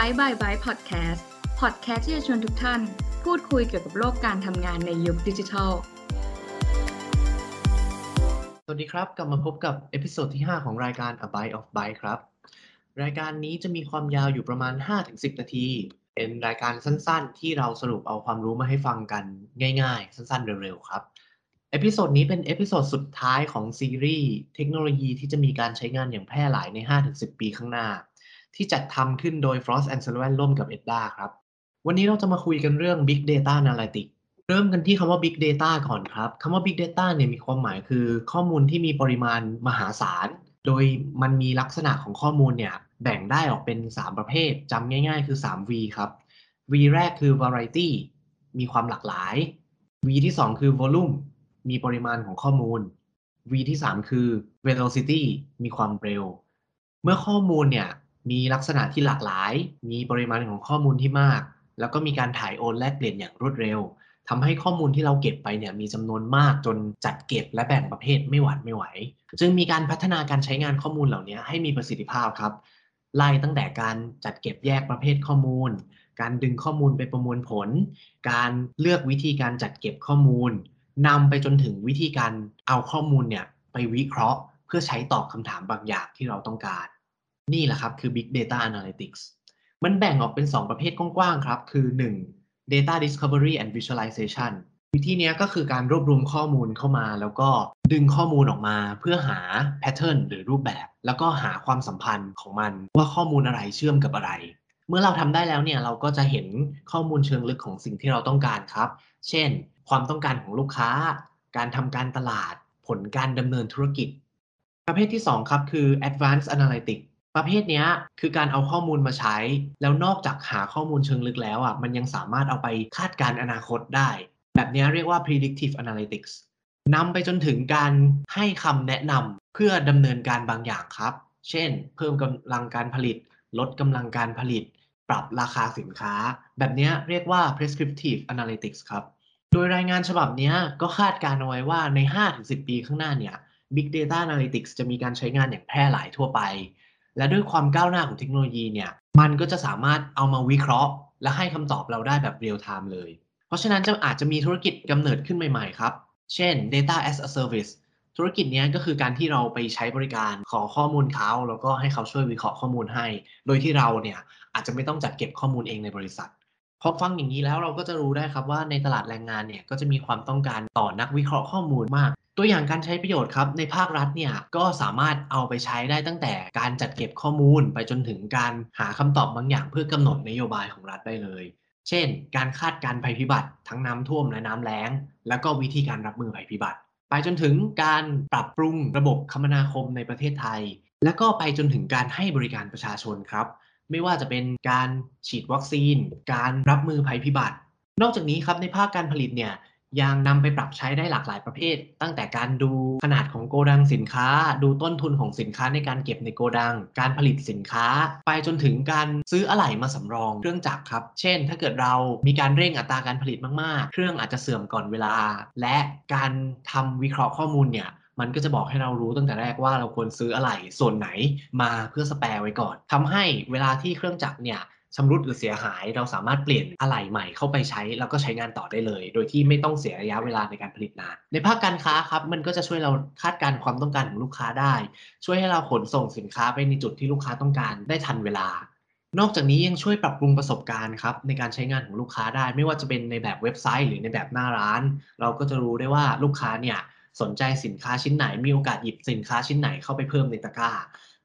Byte by Byte Podcast Podcast ที่จะชวนทุกท่าน พูดคุยเกี่ยวกับโลกการทำงานในยุคดิจิทัล สวัสดีครับ กลับมาพบกับ episode ที่ 5 ของรายการ Byte by Byte ครับ รายการนี้จะมีความยาวอยู่ประมาณ 5-10 นาที เป็นรายการสั้นๆ ที่เราสรุปเอาความรู้มาให้ฟังกันง่ายๆ สั้นๆ เร็วๆ ครับ episode นี้เป็น episode สุดท้ายของซีรีส์เทคโนโลยีที่จะมีการใช้งานอย่างแพร่หลายใน 5-10 ปีข้างหน้า ที่จัดทำขึ้นโดย Frost and Sullivan ร่วมกับ EDDA ครับ วันนี้เราจะมาคุยกันเรื่อง Big Data Analytics เริ่มกันที่คำว่า Big Data ก่อนครับคำว่า Big Data เนี่ยมีความหมายคือข้อมูลที่มีปริมาณมหาศาล โดยมันมีลักษณะของข้อมูลเนี่ยแบ่งได้ออกเป็น 3 ประเภทจำง่ายๆ คือ 3V ครับ V แรกคือ variety มีความหลากหลาย V ที่ 2 คือ volume มีปริมาณของข้อมูล V ที่ 3 คือ velocity มีความเร็ว เมื่อข้อมูลเนี่ย มีลักษณะที่หลากหลาย มีปริมาณของข้อมูลที่มาก แล้วก็มีการถ่ายโอนแลกเปลี่ยนอย่างรวดเร็วทำให้ข้อมูลที่เราเก็บไปเนี่ยมีจำนวนมากจนจัดเก็บและแบ่งประเภทไม่หวัดไม่ไหว จึงมีการพัฒนาการใช้งานข้อมูลเหล่านี้ให้มีประสิทธิภาพครับ ไล่ตั้งแต่การจัดเก็บแยกประเภทข้อมูล การดึงข้อมูลไปประมวลผล การเลือกวิธีการจัดเก็บข้อมูลนำไปจนถึงวิธีการเอาข้อมูลเนี่ยไปวิเคราะห์ เพื่อใช้ตอบคำถามบางอย่างที่เราต้องการ นี่แหละครับคือ Big Data Analytics มันแบ่งออกเป็น 2 ประเภทกว้างๆครับ คือ 1. Data Discovery and Visualization วิธีนี้ก็คือการรวบรวมข้อมูลเข้ามา แล้วก็ดึงข้อมูลออกมาเพื่อหาแพทเทิร์นหรือรูปแบบ แล้วก็หาความสัมพันธ์ของมัน ว่าข้อมูลอะไรเชื่อมกับอะไร เมื่อเราทำได้แล้วเนี่ยเราก็จะเห็นข้อมูลเชิงลึกของสิ่งที่เราต้องการครับ เช่น ความต้องการของลูกค้า การทำการตลาด ผลการดำเนินธุรกิจ ประเภทที่ 2 ครับคือ Advanced Analytics ประเภทนี้คือการเอาข้อมูลมาใช้ แล้วนอกจากหาข้อมูลเชิงลึกแล้วอะมันยังสามารถเอาไปคาดการณ์อนาคตได้ แบบนี้เรียกว่า predictive analytics นำไปจนถึงการให้คำแนะนำเพื่อดำเนินการบางอย่างครับ เช่น เพิ่มกำลังการผลิต ลดกำลังการผลิต ปรับราคาสินค้า แบบนี้เรียกว่า prescriptive analytics ครับ โดยรายงานฉบับนี้ก็คาดการณ์เอาไว้ว่าใน 5-10 ปีข้างหน้าเนี่ย Big Data Analytics จะมีการใช้งานอย่างแพร่หลายทั่วไป และด้วยความก้าวหน้าของเทคโนโลยีเนี่ย มันก็จะสามารถเอามาวิเคราะห์ และให้คำตอบเราได้แบบ real-time เลย เพราะฉะนั้นจะอาจจะมีธุรกิจกำเนิดขึ้นใหม่ๆครับ เช่น data as a service ธุรกิจนี้ก็คือการที่เราไปใช้บริการขอข้อมูลเขาแล้วก็ให้เขาช่วยวิเคราะห์ข้อมูลให้ โดยที่เราเนี่ยอาจจะไม่ต้องจัดเก็บข้อมูลเองในบริษัทพอฟังอย่างนี้แล้วเราก็จะรู้ได้ครับว่าในตลาดแรงงานเนี่ยก็จะมีความต้องการต่อนักวิเคราะห์ข้อมูลมาก ตัวอย่างการใช้ประโยชน์ครับในภาครัฐเนี่ยก็สามารถเอาไปใช้ได้ตั้งแต่การจัดเก็บข้อมูลไปจนถึงการหาคำตอบบางอย่างเพื่อกำหนดนโยบายของรัฐได้เลย เช่น การคาดการภัยพิบัติทั้งน้ำท่วมและน้ำแล้ง แล้วก็วิธีการรับมือภัยพิบัติ ไปจนถึงการปรับปรุงระบบคมนาคมในประเทศไทย แล้วก็ไปจนถึงการให้บริการประชาชนครับ ไม่ว่าจะเป็นการฉีดวัคซีน การรับมือภัยพิบัติ นอกจากนี้ครับในภาคการผลิตเนี่ย ยังนำไปปรับใช้ได้หลากหลายประเภท ตั้งแต่การดูขนาดของโกดังสินค้า ดูต้นทุนของสินค้าในการเก็บในโกดัง การผลิตสินค้า ไปจนถึงการซื้ออะไหล่มาสำรองเครื่องจักรครับ เช่น ถ้าเกิดเรามีการเร่งอัตราการผลิตมากๆ เครื่องอาจจะเสื่อมก่อนเวลา และการทำวิเคราะห์ข้อมูลเนี่ยมันก็จะบอกให้เรารู้ตั้งแต่แรกว่าเราควรซื้ออะไหล่ส่วนไหนมาเพื่อสแปร์ไว้ก่อนทำให้เวลาที่เครื่องจักรเนี่ย ชำรุดหรือเสียหาย เราสามารถเปลี่ยนอะไหล่ใหม่เข้าไปใช้ แล้วก็ใช้งานต่อได้เลย โดยที่ไม่ต้องเสียระยะเวลาในการผลิตนาน ในภาคการค้าครับมันก็จะช่วยเราคาดการณ์ความต้องการของลูกค้าได้ ช่วยให้เราขนส่งสินค้าไปในจุดที่ลูกค้าต้องการได้ทันเวลานอกจากนี้ยังช่วยปรับปรุงประสบการณ์ครับในการใช้งานของลูกค้าได้ ไม่ว่าจะเป็นในแบบเว็บไซต์ หรือในแบบหน้าร้าน เราก็จะรู้ได้ว่าลูกค้าเนี่ยสนใจสินค้าชิ้นไหนมีโอกาสหยิบสินค้าชิ้นไหนเข้าไปเพิ่มในตะกร้า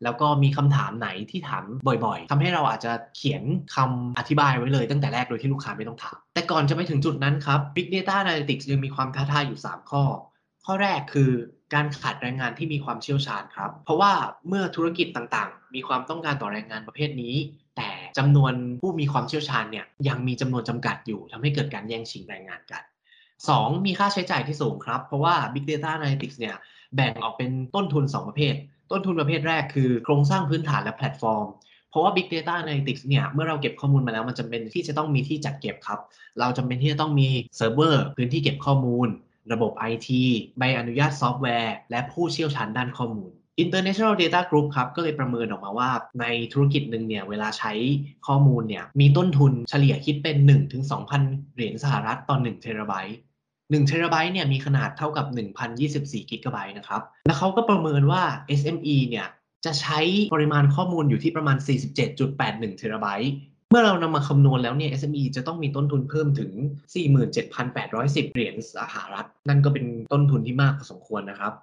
แล้วก็มีคำถามไหนที่ถามบ่อยๆทำให้เราอาจจะเขียนคำอธิบายไว้เลยตั้งแต่แรกโดยที่ลูกค้าไม่ต้องถาม แต่ก่อนจะไปถึงจุดนั้นครับ Big Data Analytics ยังมีความท้าทายอยู่ 3 ข้อ ข้อแรกคือการขาดแรงงานที่มีความเชี่ยวชาญครับ เพราะว่าเมื่อธุรกิจต่างๆ มีความต้องการต่อแรงงานประเภทนี้ แต่จำนวนผู้มีความเชี่ยวชาญเนี่ยยังมีจำนวนจำกัดอยู่ทำให้เกิดการแย่งชิงแรงงานกัน 2. มีค่าใช้จ่ายที่สูงครับ เพราะว่า Big Data Analytics เนี่ยแบ่งออกเป็นต้นทุน 2 ประเภท ต้นทุนประเภทแรกคือโครงสร้างพื้นฐานและแพลตฟอร์ม เพราะว่า Big Data Analytics เนี่ย เมื่อเราเก็บข้อมูลมาแล้ว มันจำเป็นที่จะต้องมีที่จัดเก็บครับ เราจำเป็นที่จะต้องมีเซิร์ฟเวอร์พื้นที่เก็บข้อมูล ระบบ IT ใบอนุญาตซอฟต์แวร์ และผู้เชี่ยวชาญด้านข้อมูล International Data Group ครับ ก็เลยประเมินออกมาว่าในธุรกิจหนึ่งเนี่ยเวลาใช้ข้อมูลเนี่ยมีต้นทุนเฉลี่ยคิดเป็น 1-2,000 เหรียญสหรัฐต่อ1เทราไบต์ 1เทราไบต์เนี่ยมีขนาดเท่ากับ 1,024กิกะไบต์นะครับ แล้วเขาก็ประเมินว่า SME เนี่ยจะใช้ปริมาณข้อมูลอยู่ที่ประมาณ 47.81เทราไบต์เมื่อเรานำมาคำนวณแล้วเนี่ย SME จะต้องมีต้นทุนเพิ่มถึง 47,810 เหรียญสหรัฐ นั่นก็เป็นต้นทุนที่มากพอสมควรนะครับ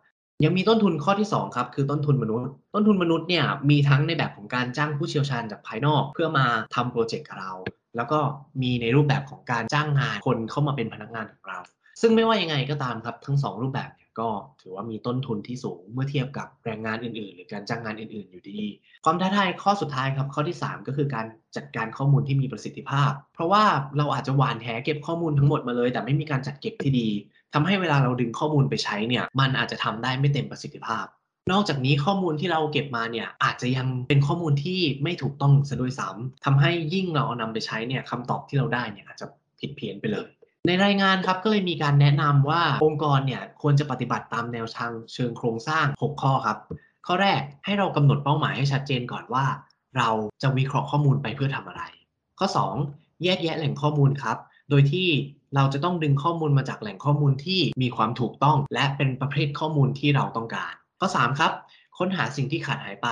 ยังมีต้นทุนข้อที่ 2 ครับ คือต้นทุนมนุษย์ ต้นทุนมนุษย์เนี่ยมีทั้งในแบบของการจ้างผู้เชี่ยวชาญจากภายนอก เพื่อมาทำโปรเจกต์กับเรา แล้วก็มีในรูปแบบของการจ้างงานคนเข้ามาเป็นพนักงานของเรา ซึ่งไม่ว่ายังไงก็ตามครับทั้ง 2 รูปแบบเนี่ยก็ถือว่ามีต้นทุนที่สูงเมื่อเทียบกับแรงงานอื่นๆ หรือการจ้างงานอื่นๆ อยู่ดี ความท้าทายข้อสุดท้ายครับข้อที่ 3 ก็คือการจัดการข้อมูลที่มีประสิทธิภาพ เพราะว่าเราอาจจะหวานแหเก็บข้อมูลทั้งหมดมาเลย แต่ไม่มีการจัดเก็บที่ดีทำให้เวลาเราดึงข้อมูลไปใช้เนี่ยมันอาจจะทำได้ไม่เต็มประสิทธิภาพ นอกจากนี้ข้อมูลที่เราเก็บมาเนี่ยอาจจะยังเป็นข้อมูลที่ไม่ถูกต้องซะด้วยซ้ำทำให้ยิ่งเราเอานำไปใช้เนี่ยคำตอบที่เราได้เนี่ยอาจจะผิดเพี้ยนไปเลย ในรายงานครับก็เลยมีการแนะนำว่าองค์กรเนี่ยควรจะปฏิบัติตามแนวทางเชิงโครงสร้าง 6 ข้อครับ ข้อแรกให้เรากำหนดเป้าหมายให้ชัดเจนก่อนว่า เราจะวิเคราะห์ข้อมูลไปเพื่อทำอะไร ข้อ 2 แยกแยะแหล่งข้อมูลครับ โดยที่เราจะต้องดึงข้อมูลมาจากแหล่งข้อมูลที่มีความถูกต้อง และเป็นประเภทข้อมูลที่เราต้องการ ข้อ 3 ครับ ค้นหาสิ่งที่ขาดหายไป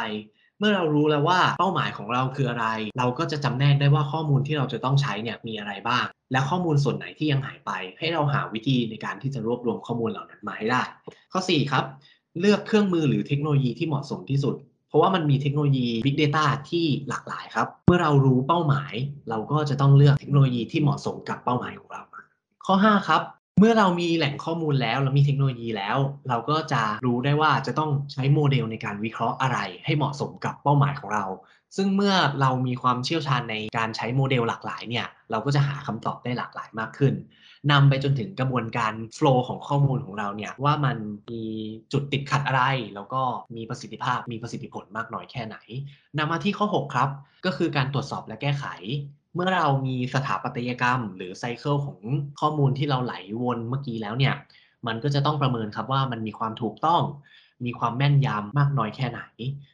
เมื่อเรารู้แล้วว่าเป้าหมายของเราคืออะไร เราก็จะจำแนกได้ว่าข้อมูลที่เราจะต้องใช้เนี่ยมีอะไรบ้าง และข้อมูลส่วนไหนที่ยังหายไป ให้เราหาวิธีในการที่จะรวบรวมข้อมูลเหล่านั้นมาให้ได้ ข้อ 4 ครับ เลือกเครื่องมือหรือเทคโนโลยีที่เหมาะสมที่สุด เพราะว่ามันมีเทคโนโลยี Big Data ที่หลากหลายครับ เมื่อเรารู้เป้าหมาย เราก็จะต้องเลือกเทคโนโลยีที่เหมาะสมกับเป้าหมายของเรา ข้อ 5 ครับ เมื่อเรามีแหล่งข้อมูลแล้ว เรามีเทคโนโลยีแล้ว เราก็จะรู้ได้ว่าจะต้องใช้โมเดลในการวิเคราะห์อะไร ให้เหมาะสมกับเป้าหมายของเรา ซึ่งเมื่อเรามีความเชี่ยวชาญในการใช้โมเดลหลากหลายเนี่ย เราก็จะหาคำตอบได้หลากหลายมากขึ้นนำไปจนถึงกระบวนการโฟล์ของข้อมูลของเราเนี่ยว่ามันมีจุดติดขัดอะไร แล้วก็มีประสิทธิภาพมีประสิทธิผลมากน้อยแค่ไหนนำมาที่ข้อ 6 ครับ ก็คือการตรวจสอบและแก้ไข เมื่อเรามีสถาปัตยกรรม หรือไซเคิลของข้อมูลที่เราไหลวนเมื่อกี้แล้วเนี่ย มันก็จะต้องประเมินครับว่ามันมีความถูกต้อง มีความแม่นยำมากน้อยแค่ไหน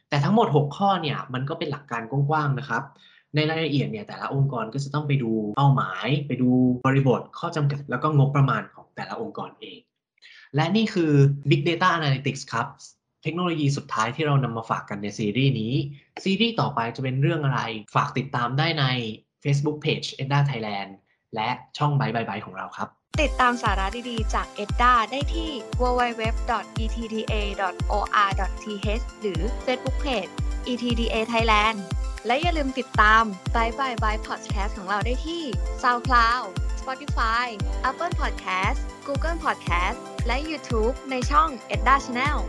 แต่ทั้งหมด 6 ข้อเนี่ยมันก็เป็นหลักการกว้างๆนะครับ ในรายละเอียดเนี่ยแต่ละองค์กรก็จะต้องไปดูเป้าหมาย ไปดูบริบทข้อจำกัด แล้วก็งบประมาณของแต่ละองค์กรเอง และนี่คือ Big Data Analytics ครับเทคโนโลยีสุดท้ายที่เรานำมาฝากกันในซีรีส์นี้ ซีรีส์ต่อไปจะเป็นเรื่องอะไร ฝากติดตามได้ใน Facebook Page ETDA Thailand และช่องบายบายบายของเราครับ ติดตามสาระดีๆ จาก ETDA ได้ที่ www.etda.or.th หรือ Facebook Page ETDA Thailand และอย่าลืมติดตาม Bye Bye Bye Podcast ของเราได้ที่ SoundCloud Spotify Apple Podcast Google Podcast และ YouTube ในช่อง EDDA Channel